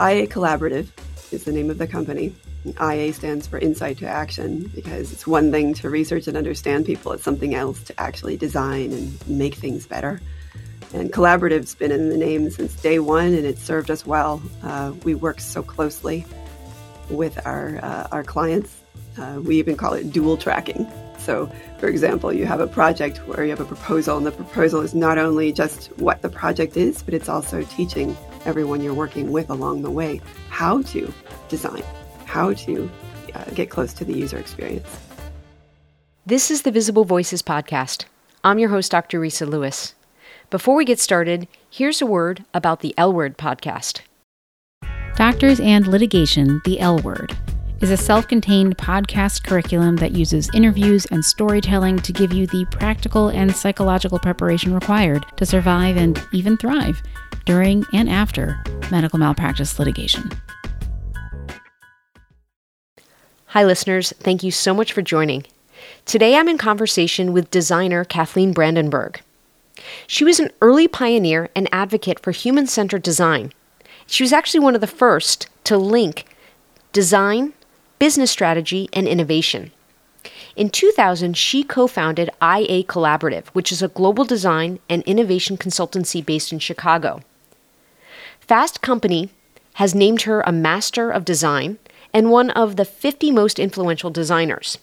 IA Collaborative is the name of the company. IA stands for Insight to Action because it's one thing to research and understand people, it's something else to actually design and make things better. And collaborative's been in the name since day one, and it's served us well. Uh, we work so closely with our uh, our clients. Uh, we even call it dual tracking. So, for example, you have a project where you have a proposal, and the proposal is not only just what the project is, but it's also teaching everyone you're working with along the way how to design, how to uh, get close to the user experience. This is the Visible Voices podcast. I'm your host, Dr. Risa Lewis. Before we get started, here's a word about the L Word podcast. Doctors and Litigation, the L Word, is a self contained podcast curriculum that uses interviews and storytelling to give you the practical and psychological preparation required to survive and even thrive during and after medical malpractice litigation. Hi, listeners. Thank you so much for joining. Today I'm in conversation with designer Kathleen Brandenburg. She was an early pioneer and advocate for human centered design. She was actually one of the first to link design, business strategy, and innovation. In 2000, she co founded IA Collaborative, which is a global design and innovation consultancy based in Chicago. Fast Company has named her a Master of Design and one of the 50 most influential designers.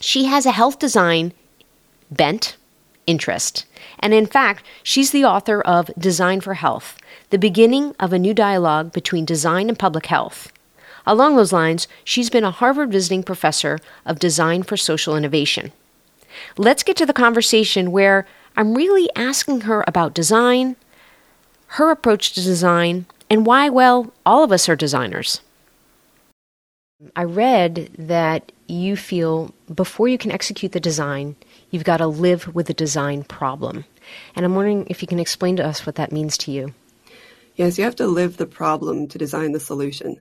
She has a health design bent, interest, and in fact, she's the author of Design for Health, the beginning of a new dialogue between design and public health. Along those lines, she's been a Harvard visiting professor of design for social innovation. Let's get to the conversation where I'm really asking her about design, her approach to design, and why, well, all of us are designers. I read that you feel before you can execute the design, you've got to live with the design problem. And I'm wondering if you can explain to us what that means to you. Yes, you have to live the problem to design the solution.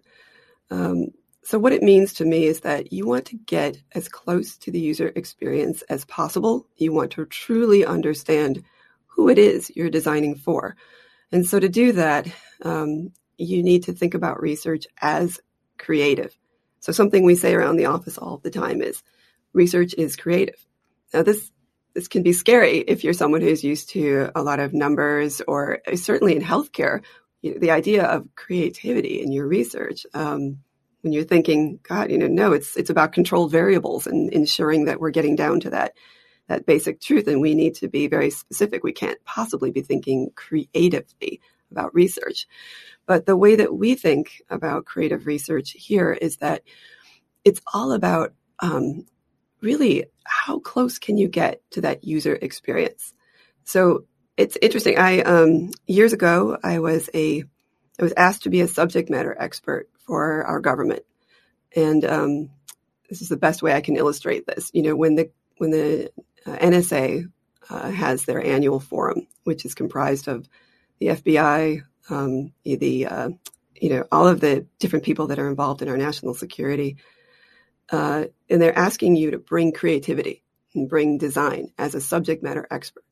Um, so, what it means to me is that you want to get as close to the user experience as possible. You want to truly understand who it is you're designing for. And so, to do that, um, you need to think about research as creative. So, something we say around the office all the time is research is creative. Now, this this can be scary if you're someone who's used to a lot of numbers, or certainly in healthcare, you know, the idea of creativity in your research. Um, when you're thinking, God, you know, no, it's it's about controlled variables and ensuring that we're getting down to that that basic truth, and we need to be very specific. We can't possibly be thinking creatively about research. But the way that we think about creative research here is that it's all about um, really how close can you get to that user experience. So it's interesting. I um, years ago I was a I was asked to be a subject matter expert for our government, and um, this is the best way I can illustrate this. You know, when the when the uh, NSA uh, has their annual forum, which is comprised of the FBI, um, the uh, you know all of the different people that are involved in our national security, uh, and they're asking you to bring creativity and bring design as a subject matter expert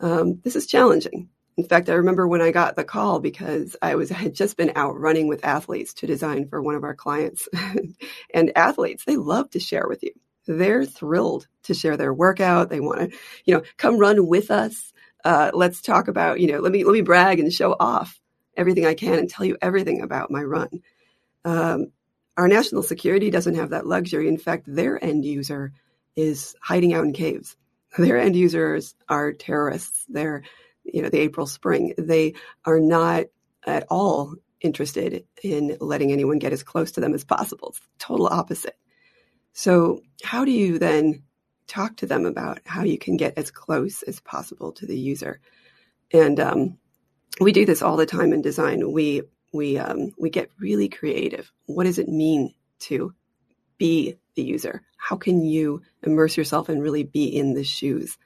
um, this is challenging. In fact, I remember when I got the call because I was I had just been out running with athletes to design for one of our clients, and athletes they love to share with you. They're thrilled to share their workout. They want to, you know, come run with us. Uh, let's talk about, you know, let me let me brag and show off everything I can and tell you everything about my run. Um, our national security doesn't have that luxury. In fact, their end user is hiding out in caves their end users are terrorists. They're, you know, the Arab Spring. They are not at all interested in letting anyone get as close to them as possible. It's total opposite. So, how do you then talk to them about how you can get as close as possible to the user? And um, we do this all the time in design. We we um, we get really creative. What does it mean to be the user? How can you immerse yourself and really be in the shoes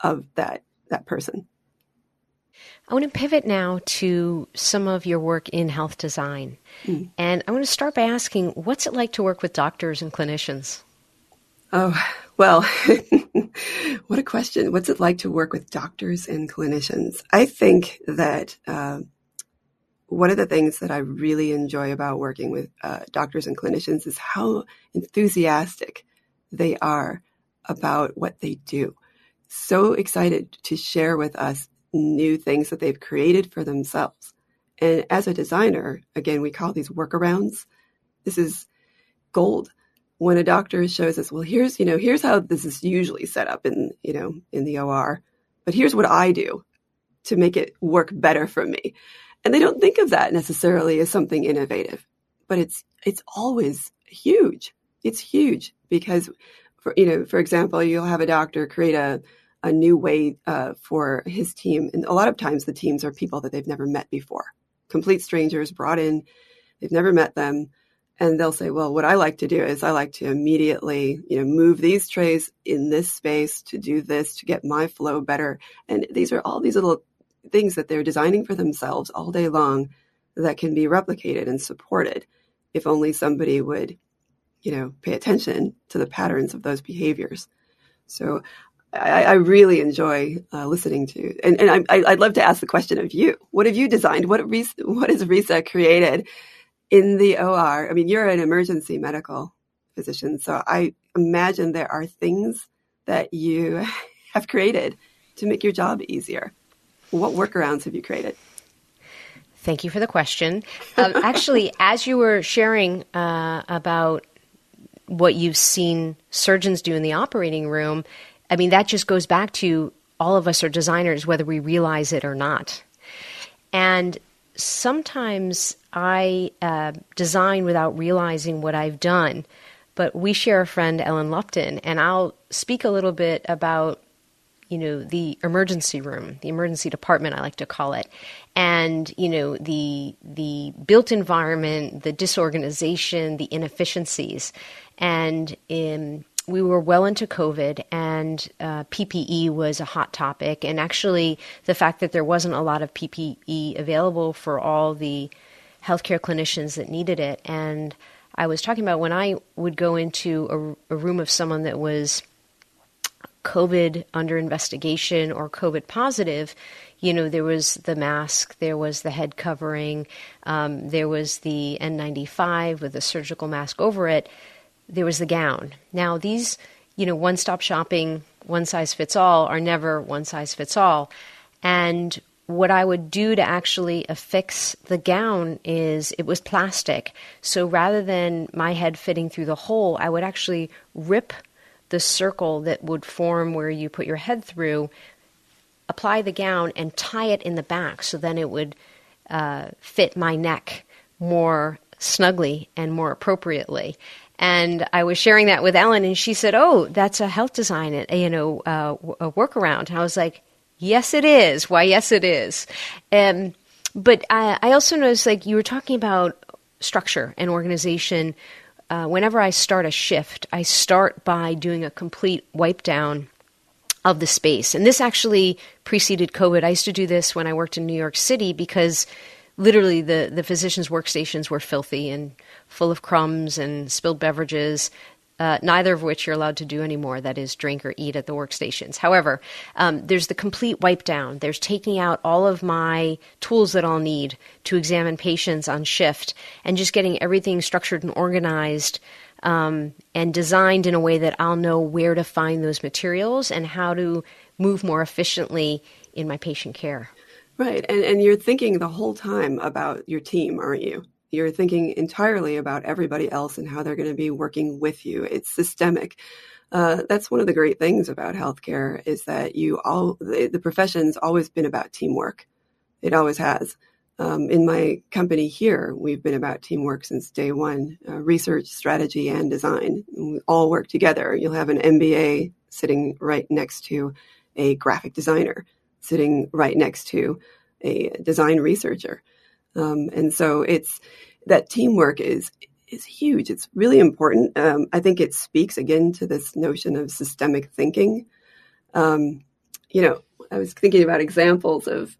of that that person? I want to pivot now to some of your work in health design. Mm. And I want to start by asking what's it like to work with doctors and clinicians? Oh, well, what a question. What's it like to work with doctors and clinicians? I think that uh, one of the things that I really enjoy about working with uh, doctors and clinicians is how enthusiastic they are about what they do. So excited to share with us new things that they've created for themselves. And as a designer, again, we call these workarounds. This is gold. When a doctor shows us, well, here's, you know, here's how this is usually set up in, you know, in the OR, but here's what I do to make it work better for me. And they don't think of that necessarily as something innovative, but it's, it's always huge. It's huge because for, you know, for example, you'll have a doctor create a, a new way uh, for his team. And a lot of times the teams are people that they've never met before, complete strangers brought in, they've never met them. And they'll say, well, what I like to do is I like to immediately, you know, move these trays in this space to do this to get my flow better. And these are all these little things that they're designing for themselves all day long that can be replicated and supported if only somebody would, you know, pay attention to the patterns of those behaviors. So I, I really enjoy uh, listening to, and, and I, would love to ask the question of you. What have you designed? What, what has Risa created in the OR? I mean, you're an emergency medical physician, so I imagine there are things that you have created to make your job easier. What workarounds have you created? Thank you for the question. Uh, actually, as you were sharing uh, about what you've seen surgeons do in the operating room, I mean, that just goes back to all of us are designers, whether we realize it or not. And sometimes I uh, design without realizing what I've done. But we share a friend, Ellen Lupton, and I'll speak a little bit about you know the emergency room the emergency department i like to call it and you know the the built environment the disorganization the inefficiencies. And in, we were well into covid and uh, ppe was a hot topic. And actually the fact that there wasn't a lot of ppe available for all the healthcare clinicians that needed it. And i was talking about when i would go into a, a room of someone that was COVID under investigation or COVID positive, you know, there was the mask, there was the head covering, um, there was the N95 with a surgical mask over it, there was the gown. Now, these, you know, one stop shopping, one size fits all are never one size fits all. And what I would do to actually affix the gown is it was plastic. So rather than my head fitting through the hole, I would actually rip the circle that would form where you put your head through, apply the gown, and tie it in the back so then it would uh, fit my neck more snugly and more appropriately. And I was sharing that with Ellen, and she said, "Oh, that's a health design, you know, uh, a workaround." And I was like, "Yes, it is. Why, yes, it is." Um, but I, I also noticed, like you were talking about structure and organization uh, whenever I start a shift, I start by doing a complete wipe down of the space. And this actually preceded COVID. I used to do this when I worked in New York City because literally the, the physicians' workstations were filthy and full of crumbs and spilled beverages uh, neither of which you're allowed to do anymore that is, drink or eat at the workstations. However, um, there's the complete wipe down. There's taking out all of my tools that I'll need to examine patients on shift and just getting everything structured and organized um, and designed in a way that I'll know where to find those materials and how to move more efficiently in my patient care. Right. And, and you're thinking the whole time about your team, aren't you? You're thinking entirely about everybody else and how they're going to be working with you. It's systemic. Uh, that's one of the great things about healthcare is that you all the, the profession's always been about teamwork. It always has. Um, in my company here, we've been about teamwork since day one uh, research, strategy, and design. We all work together. You'll have an MBA sitting right next to a graphic designer, sitting right next to a design researcher. Um, and so it's that teamwork is is huge. It's really important. Um, I think it speaks again to this notion of systemic thinking. Um, you know, I was thinking about examples of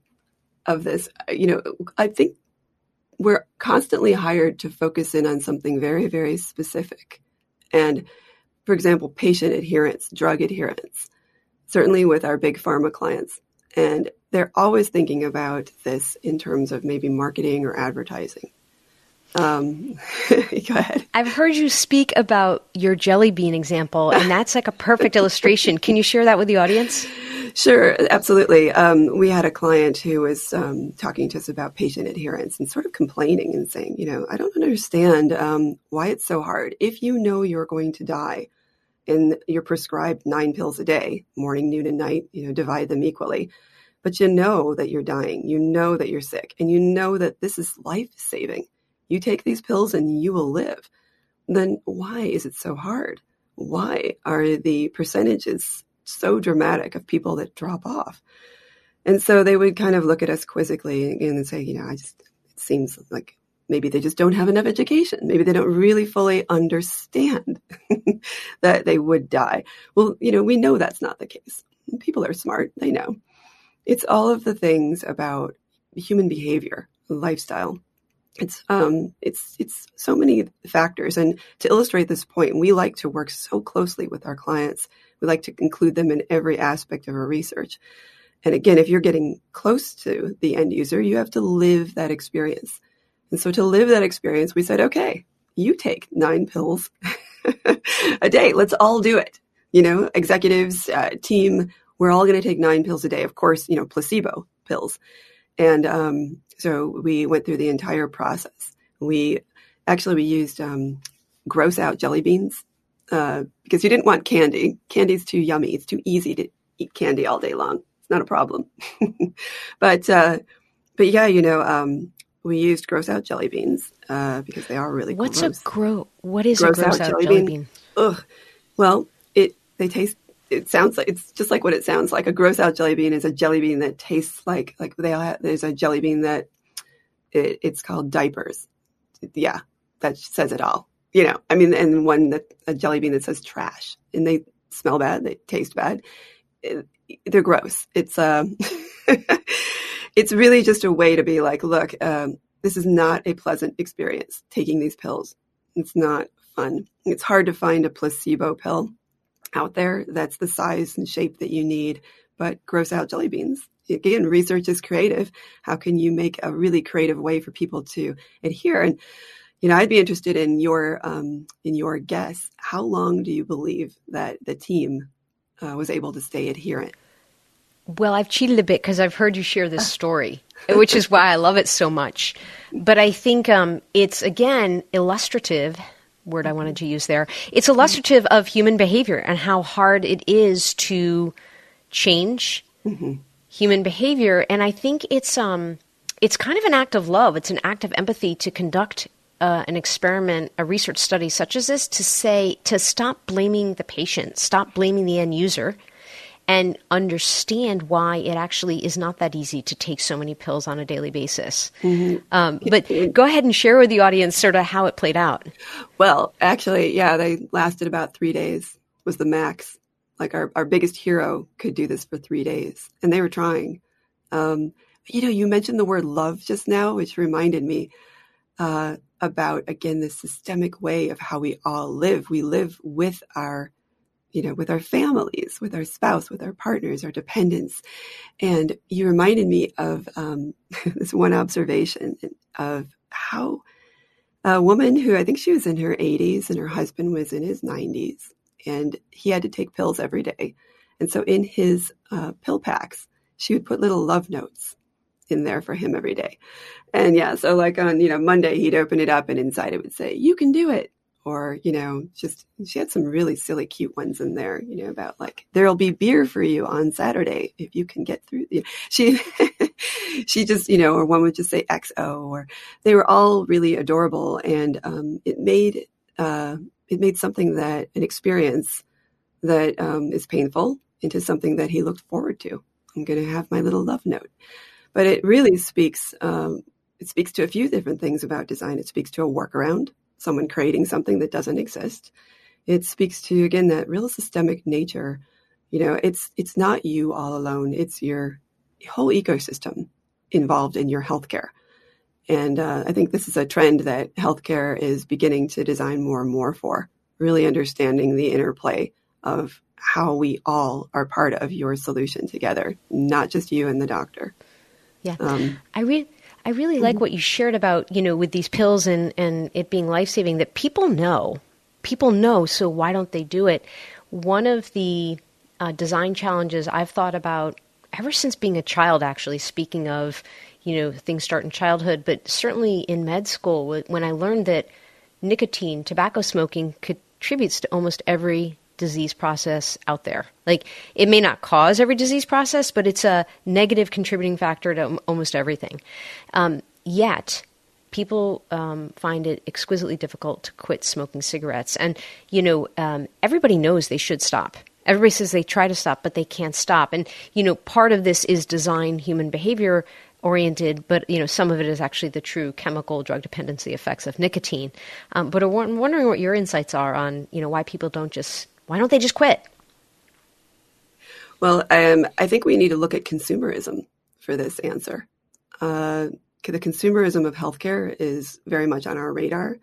of this. You know, I think we're constantly hired to focus in on something very, very specific. And for example, patient adherence, drug adherence, certainly with our big pharma clients. And they're always thinking about this in terms of maybe marketing or advertising. Um, go ahead. I've heard you speak about your jelly bean example, and that's like a perfect illustration. Can you share that with the audience? Sure, absolutely. Um, we had a client who was um, talking to us about patient adherence and sort of complaining and saying, you know, I don't understand um, why it's so hard. If you know you're going to die and you're prescribed nine pills a day, morning, noon, and night, you know, divide them equally, but you know that you're dying, you know that you're sick, and you know that this is life saving you take these pills and you will live, then why is it so hard? Why are the percentages so dramatic of people that drop off? And so they would kind of look at us quizzically and say, you know, I just, it seems like maybe they just don't have enough education. Maybe they don't really fully understand that they would die. Well, you know, we know that's not the case. People are smart, they know. It's all of the things about human behavior, lifestyle, it's um it's it's so many factors. And to illustrate this point we like to work so closely with our clients. We like to include them in every aspect of our research. And again if you're getting close to the end user you have to live that experience. And so to live that experience we said okay you take nine pills a day. Let's all do it. You know executives uh, team we're all going to take nine pills a day of course you know placebo pills and um, so we went through the entire process. We actually we used um, gross out jelly beans uh, because you didn't want candy. Candy's too yummy. It's too easy to eat candy all day long. It's not a problem. but uh, but yeah, you know, um, we used gross out jelly beans uh, because they are really What's gross. a gross? What is gross a gross out, out jelly, jelly bean? bean? Ugh. Well, it they taste it sounds like it's just like what it sounds like. A gross out jelly bean is a jelly bean that tastes like like they all have, there's a jelly bean that it, it's called diapers. Yeah, that says it all. You know, I mean, and one that a jelly bean that says trash, and they smell bad, they taste bad. It, they're gross. It's um, it's really just a way to be like, look, um, this is not a pleasant experience taking these pills. It's not fun. It's hard to find a placebo pill out there that's the size and shape that you need, but gross out jelly beans. Again, research is creative. How can you make a really creative way for people to adhere? And you know, I'd be interested in your um, in your guess. How long do you believe that the team uh, was able to stay adherent? Well, I've cheated a bit because I've heard you share this story, which is why I love it so much. But I think um, it's again illustrative word I wanted to use there. It's illustrative of human behavior and how hard it is to change mm-hmm. human behavior. And I think it's um, it's kind of an act of love. It's an act of empathy to conduct uh, an experiment, a research study such as this, to say to stop blaming the patient, stop blaming the end user, and understand why it actually is not that easy to take so many pills on a daily basis. Mm-hmm. Um, but go ahead and share with the audience sort of how it played out. Well, actually, yeah, they lasted about three days was the max. Like our, our biggest hero could do this for three days, and they were trying. Um, you know, you mentioned the word love just now, which reminded me uh, about again the systemic way of how we all live. We live with our you know, with our families, with our spouse, with our partners, our dependents. And you reminded me of um, this one observation of how a woman who I think she was in her 80s and her husband was in his 90s, and he had to take pills every day. And so in his uh, pill packs, she would put little love notes in there for him every day. And yeah, so like on, you know, Monday, he'd open it up and inside it would say, You can do it or you know just she had some really silly cute ones in there you know about like there'll be beer for you on saturday if you can get through you know, she she just you know or one would just say xo or they were all really adorable and um, it made uh, it made something that an experience that um, is painful into something that he looked forward to. I'm going to have my little love note. But it really speaks um, it speaks to a few different things about design. It speaks to a workaround someone creating something that doesn't exist. It speaks to again that real systemic nature. You know, it's it's not you all alone. It's your whole ecosystem involved in your healthcare. And uh, I think this is a trend that healthcare is beginning to design more and more for, really understanding the interplay of how we all are part of your solution together, not just you and the doctor. Yeah. Um, I read. I really like what you shared about, you know, with these pills and, and it being life saving that people know. People know, so why don't they do it? One of the uh, design challenges I've thought about ever since being a child, actually, speaking of, you know, things start in childhood, but certainly in med school, when I learned that nicotine, tobacco smoking contributes to almost every disease process out there. Like it may not cause every disease process, but it's a negative contributing factor to almost everything. Um, yet, people um, find it exquisitely difficult to quit smoking cigarettes. And, you know, um, everybody knows they should stop. Everybody says they try to stop, but they can't stop. And, you know, part of this is design human behavior oriented, but you know some of it is actually the true chemical drug dependency effects of nicotine. Um, but I'm wondering what your insights are on you know why people don't just why don't they just quit? Well, um, I think we need to look at consumerism for this answer. Uh, the consumerism of healthcare is very much on our radar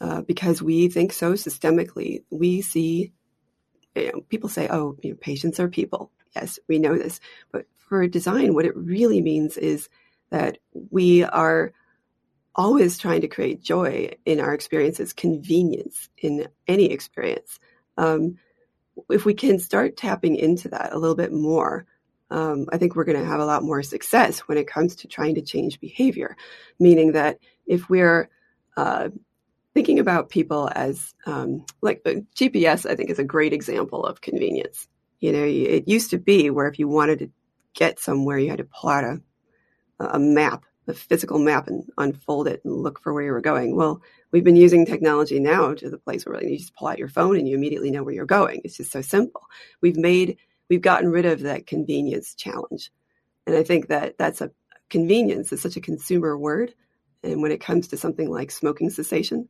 uh, because we think so systemically. We see you know, people say, "Oh, you know, patients are people." Yes, we know this, but for design, what it really means is that we are always trying to create joy in our experiences, convenience in any experience um, if we can start tapping into that a little bit more, um, I think we're going to have a lot more success when it comes to trying to change behavior. Meaning that if we're uh, thinking about people as um, like uh, GPS, I think is a great example of convenience. You know, it used to be where if you wanted to get somewhere, you had to plot a, a map, a physical map, and unfold it and look for where you were going. Well, we've been using technology now to the place where you just pull out your phone and you immediately know where you're going. It's just so simple. We've made, we've gotten rid of that convenience challenge. And I think that that's a convenience is such a consumer word. And when it comes to something like smoking cessation,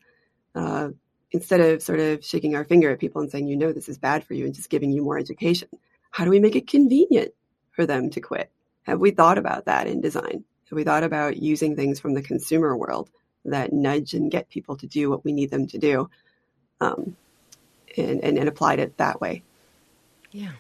uh, instead of sort of shaking our finger at people and saying, you know, this is bad for you and just giving you more education, how do we make it convenient for them to quit? Have we thought about that in design? Have we thought about using things from the consumer world that nudge and get people to do what we need them to do um, and, and, and applied it that way. Yeah.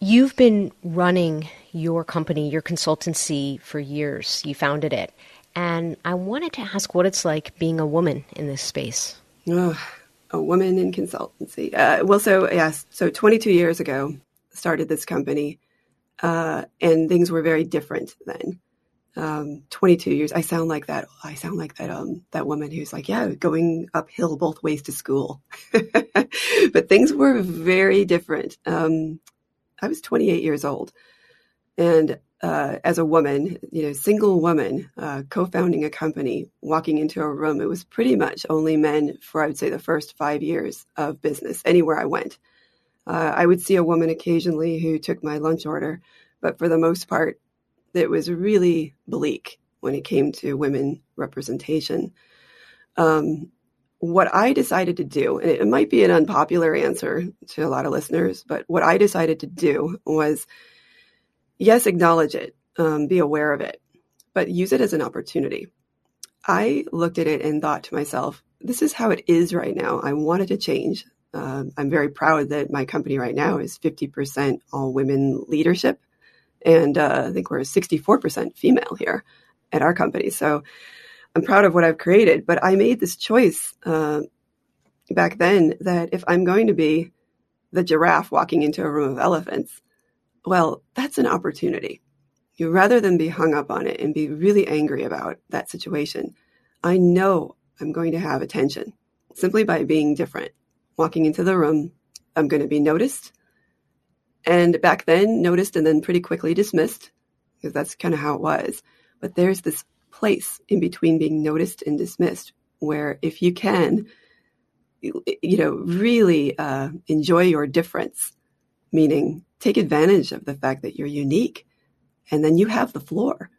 You've been running your company, your consultancy for years. You founded it. And I wanted to ask what it's like being a woman in this space. Oh, a woman in consultancy. Uh, well, so yes, so 22 years ago, started this company, uh, and things were very different then um, 22 years. I sound like that. I sound like that um, that woman who's like, yeah, going uphill both ways to school. but things were very different. Um, I was 28 years old, and uh, as a woman, you know, single woman, uh, co-founding a company, walking into a room, it was pretty much only men for I would say the first five years of business. Anywhere I went, uh, I would see a woman occasionally who took my lunch order, but for the most part, it was really bleak when it came to women representation. Um, what I decided to do, and it might be an unpopular answer to a lot of listeners, but what I decided to do was yes, acknowledge it, um, be aware of it, but use it as an opportunity. I looked at it and thought to myself, this is how it is right now. I wanted to change. Um, I'm very proud that my company right now is 50% all women leadership. And uh, I think we're 64% female here at our company. So I'm proud of what I've created. But I made this choice uh, back then that if I'm going to be the giraffe walking into a room of elephants, well, that's an opportunity. You rather than be hung up on it and be really angry about that situation, I know I'm going to have attention simply by being different. Walking into the room, I'm going to be noticed and back then noticed and then pretty quickly dismissed because that's kind of how it was. But there's this place in between being noticed and dismissed where if you can, you, know, really uh, enjoy your difference, meaning take advantage of the fact that you're unique and then you have the floor.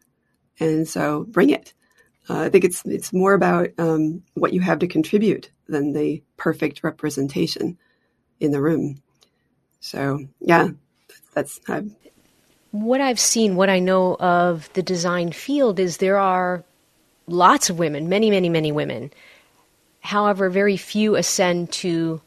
And so bring it. Uh, I think it's it's more about um, what you have to contribute than the perfect representation in the room. So yeah, that's I've, what I've seen, what I know of the design field is there are lots of women, many, many, many women. However, very few ascend to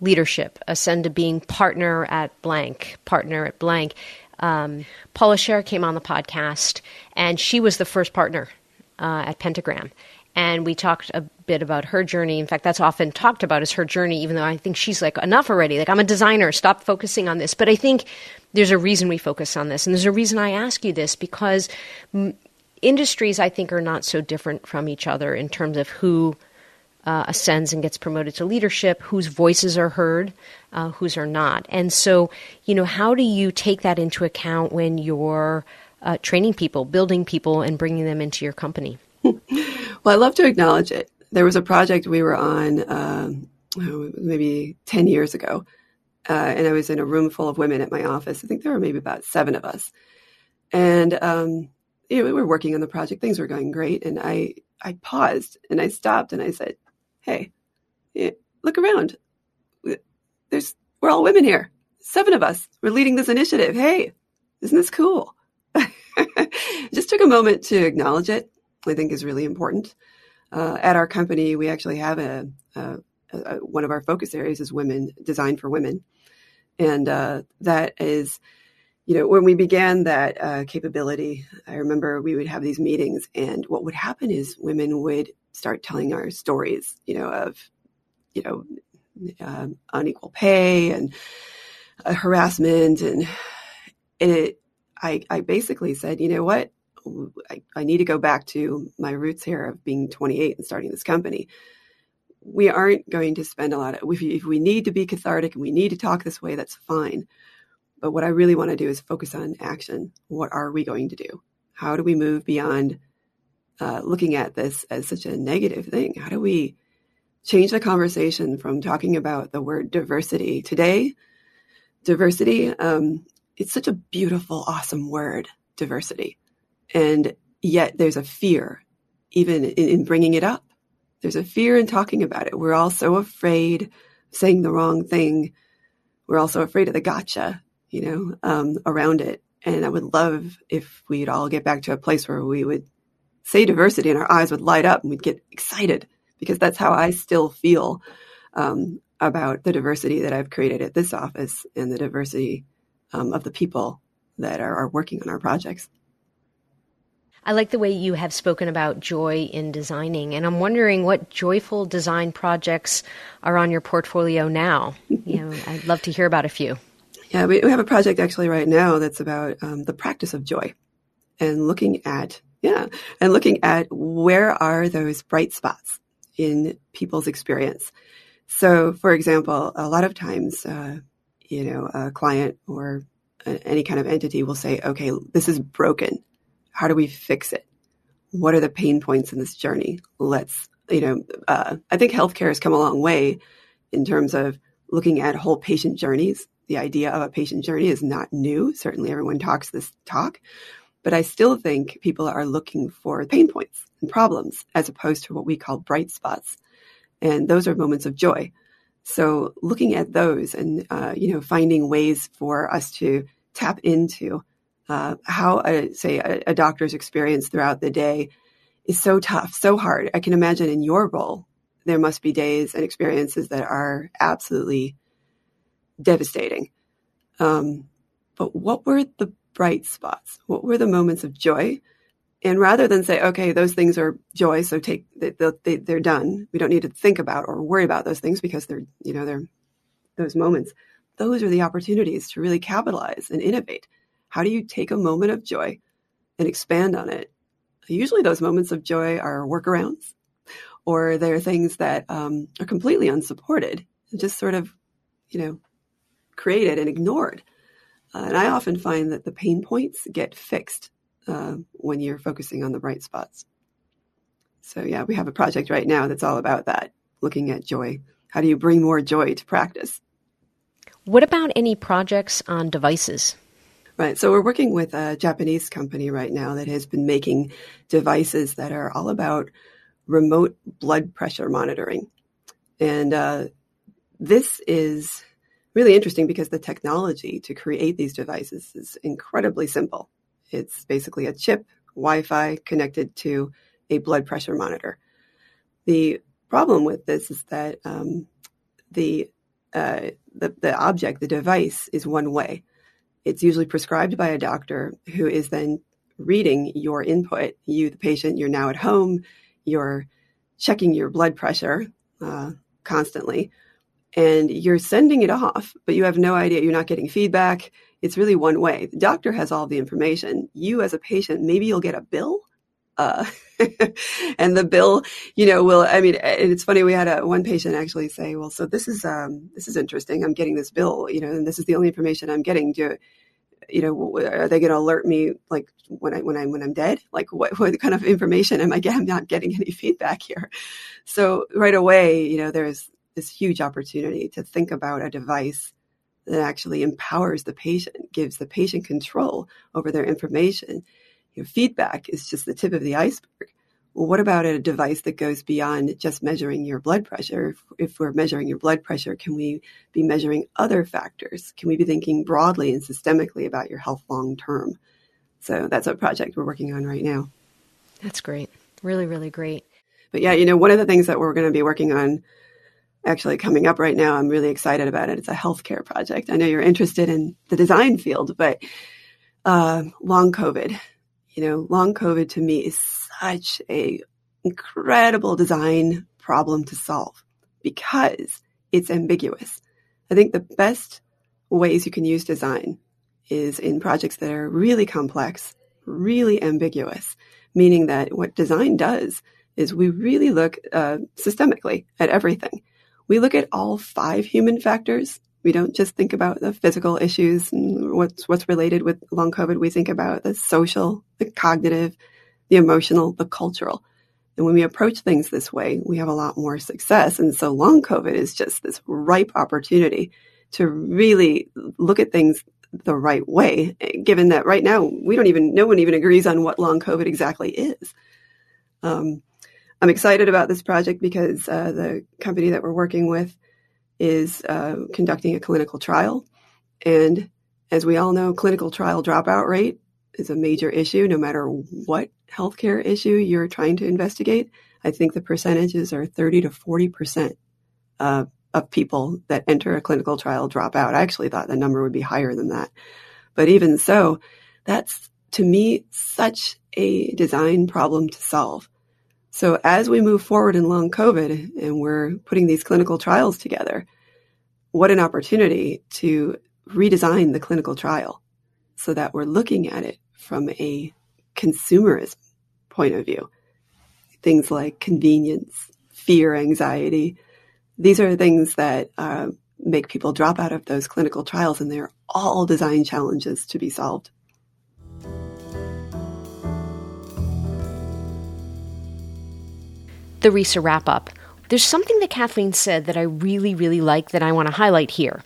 leadership, ascend to being partner at blank, partner at blank. Um, Paula Scher came on the podcast, and she was the first partner uh, at Pentagram. And we talked a bit about her journey. In fact, that's often talked about as her journey, even though I think she's like, enough already. Like, I'm a designer, stop focusing on this. But I think there's a reason we focus on this. And there's a reason I ask you this because m- industries, I think, are not so different from each other in terms of who uh, ascends and gets promoted to leadership, whose voices are heard, uh, whose are not. And so, you know, how do you take that into account when you're uh, training people, building people, and bringing them into your company? well, I love to acknowledge it. There was a project we were on um, maybe 10 years ago, uh, and I was in a room full of women at my office. I think there were maybe about seven of us. And um, you know, we were working on the project. Things were going great. And I, I paused and I stopped and I said, Hey, look around. There's, we're all women here. Seven of us. We're leading this initiative. Hey, isn't this cool? Just took a moment to acknowledge it. I think is really important. Uh, at our company, we actually have a, a, a, one of our focus areas is women, design for women, and uh, that is you know, when we began that uh, capability, I remember we would have these meetings, and what would happen is women would start telling our stories, you know, of, you know, uh, unequal pay and uh, harassment, and, and it. I, I basically said, you know what, I, I need to go back to my roots here of being 28 and starting this company we aren't going to spend a lot of if, if we need to be cathartic and we need to talk this way that's fine but what I really want to do is focus on action. What are we going to do? How do we move beyond uh, looking at this as such a negative thing? How do we change the conversation from talking about the word diversity today? Diversity, um, it's such a beautiful, awesome word, diversity. And yet there's a fear even in, in bringing it up. There's a fear in talking about it. We're all so afraid of saying the wrong thing. We're also afraid of the gotcha you know, um, around it. And I would love if we'd all get back to a place where we would say diversity and our eyes would light up and we'd get excited because that's how I still feel um, about the diversity that I've created at this office and the diversity um, of the people that are, are working on our projects. I like the way you have spoken about joy in designing, and I'm wondering what joyful design projects are on your portfolio now. you know, I'd love to hear about a few. Yeah, we, have a project actually right now that's about um, the practice of joy and looking at, yeah, and looking at where are those bright spots in people's experience. So, for example, a lot of times, uh, you know, a client or a, any kind of entity will say, okay, this is broken. How do we fix it? What are the pain points in this journey? Let's, you know, uh, I think healthcare has come a long way in terms of looking at whole patient journeys the idea of a patient journey is not new. Certainly everyone talks this talk, but I still think people are looking for pain points and problems as opposed to what we call bright spots. And those are moments of joy. So looking at those and, uh, you know, finding ways for us to tap into uh, how, a, say, a, a doctor's experience throughout the day is so tough, so hard. I can imagine in your role, there must be days and experiences that are absolutely devastating. Um, but what were the bright spots? What were the moments of joy? And rather than say, okay, those things are joy, so take they, they're done. We don't need to think about or worry about those things because they're you know they're those moments. Those are the opportunities to really capitalize and innovate. How do you take a moment of joy and expand on it? Usually, those moments of joy are workarounds, or they're things that um, are completely unsupported, and just sort of, you know, created and ignored. Uh, and I often find that the pain points get fixed uh, when you're focusing on the bright spots. So, yeah, we have a project right now that's all about that, looking at joy. How do you bring more joy to practice? What about any projects on devices? Right. So we're working with a Japanese company right now that has been making devices that are all about remote blood pressure monitoring. And uh, this is really interesting because the technology to create these devices is incredibly simple. It's basically a chip, Wi Fi connected to a blood pressure monitor. The problem with this is that um, the uh, the, the object, the device, is one way. It's usually prescribed by a doctor who is then reading your input. You, the patient, you're now at home, you're checking your blood pressure uh, constantly, and you're sending it off, but you have no idea. You're not getting feedback. It's really one way. The doctor has all the information. You, as a patient, maybe you'll get a bill. Uh, and the bill, you know, will, I mean, it's funny. We had a, one patient actually say, well, so this is, um, this is interesting. I'm getting this bill, you know, and this is the only information I'm getting. Do, you know, are they going to alert me like when I when I when I'm dead? Like what what kind of information am I getting? I'm not getting any feedback here. So right away, you know, there's this huge opportunity to think about a device that actually empowers the patient, gives the patient control over their information. You know, feedback is just the tip of the iceberg. Well, what about a device that goes beyond just measuring your blood pressure? If, if, we're measuring your blood pressure, can we be measuring other factors? Can we be thinking broadly and systemically about your health long term? So that's a project we're working on right now. That's great. Really, really great. But yeah, you know, one of the things that we're going to be working on actually coming up right now, I'm really excited about it. It's a healthcare project. I know you're interested in the design field, but uh, long COVID, you know, long COVID to me is such a incredible design problem to solve because it's ambiguous. I think the best ways you can use design is in projects that are really complex, really ambiguous, meaning that what design does is we really look uh, systemically at everything. We look at all five human factors. We don't just think about the physical issues and what's what's related with long COVID. We think about the social, the cognitive, the emotional, the cultural. And when we approach things this way, we have a lot more success. And so long COVID is just this ripe opportunity to really look at things the right way, given that right now we don't even, no one even agrees on what long COVID exactly is. Um, I'm excited about this project because uh, the company that we're working with is uh, conducting a clinical trial. And as we all know, clinical trial dropout rate is a major issue no matter what healthcare issue you're trying to investigate. I think the percentages are 30 to 40% uh, of people that enter a clinical trial drop out. I actually thought the number would be higher than that. But even so, that's to me such a design problem to solve. So as we move forward in long COVID and we're putting these clinical trials together, what an opportunity to redesign the clinical trial so that we're looking at it from a consumerist point of view. Things like convenience, fear, anxiety. These are things that uh, make people drop out of those clinical trials, and they're all design challenges to be solved. The RISA wrap up. There's something that Kathleen said that I really, really like that I want to highlight here.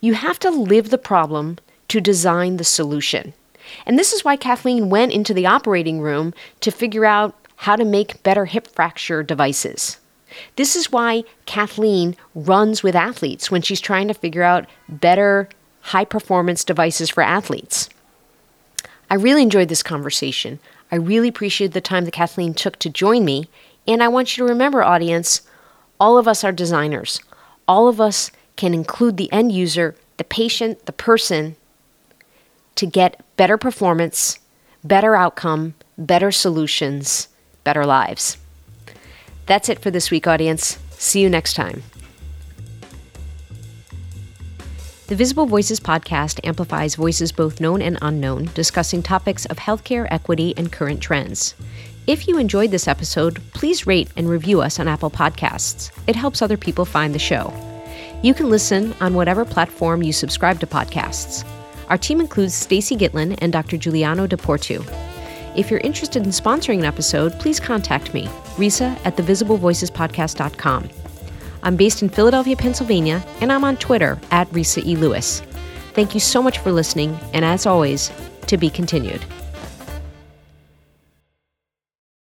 You have to live the problem to design the solution. And this is why Kathleen went into the operating room to figure out how to make better hip fracture devices. This is why Kathleen runs with athletes when she's trying to figure out better high performance devices for athletes. I really enjoyed this conversation. I really appreciated the time that Kathleen took to join me. And I want you to remember, audience, all of us are designers. All of us can include the end user, the patient, the person to get better performance, better outcome, better solutions, better lives. That's it for this week, audience. See you next time. The Visible Voices podcast amplifies voices both known and unknown, discussing topics of healthcare equity and current trends. If you enjoyed this episode, please rate and review us on Apple Podcasts. It helps other people find the show. You can listen on whatever platform you subscribe to podcasts. Our team includes Stacy Gitlin and Dr. Giuliano Deportu. If you're interested in sponsoring an episode, please contact me, Risa at thevisiblevoicespodcast.com. I'm based in Philadelphia, Pennsylvania, and I'm on Twitter at Risa E. Lewis. Thank you so much for listening, and as always, to be continued.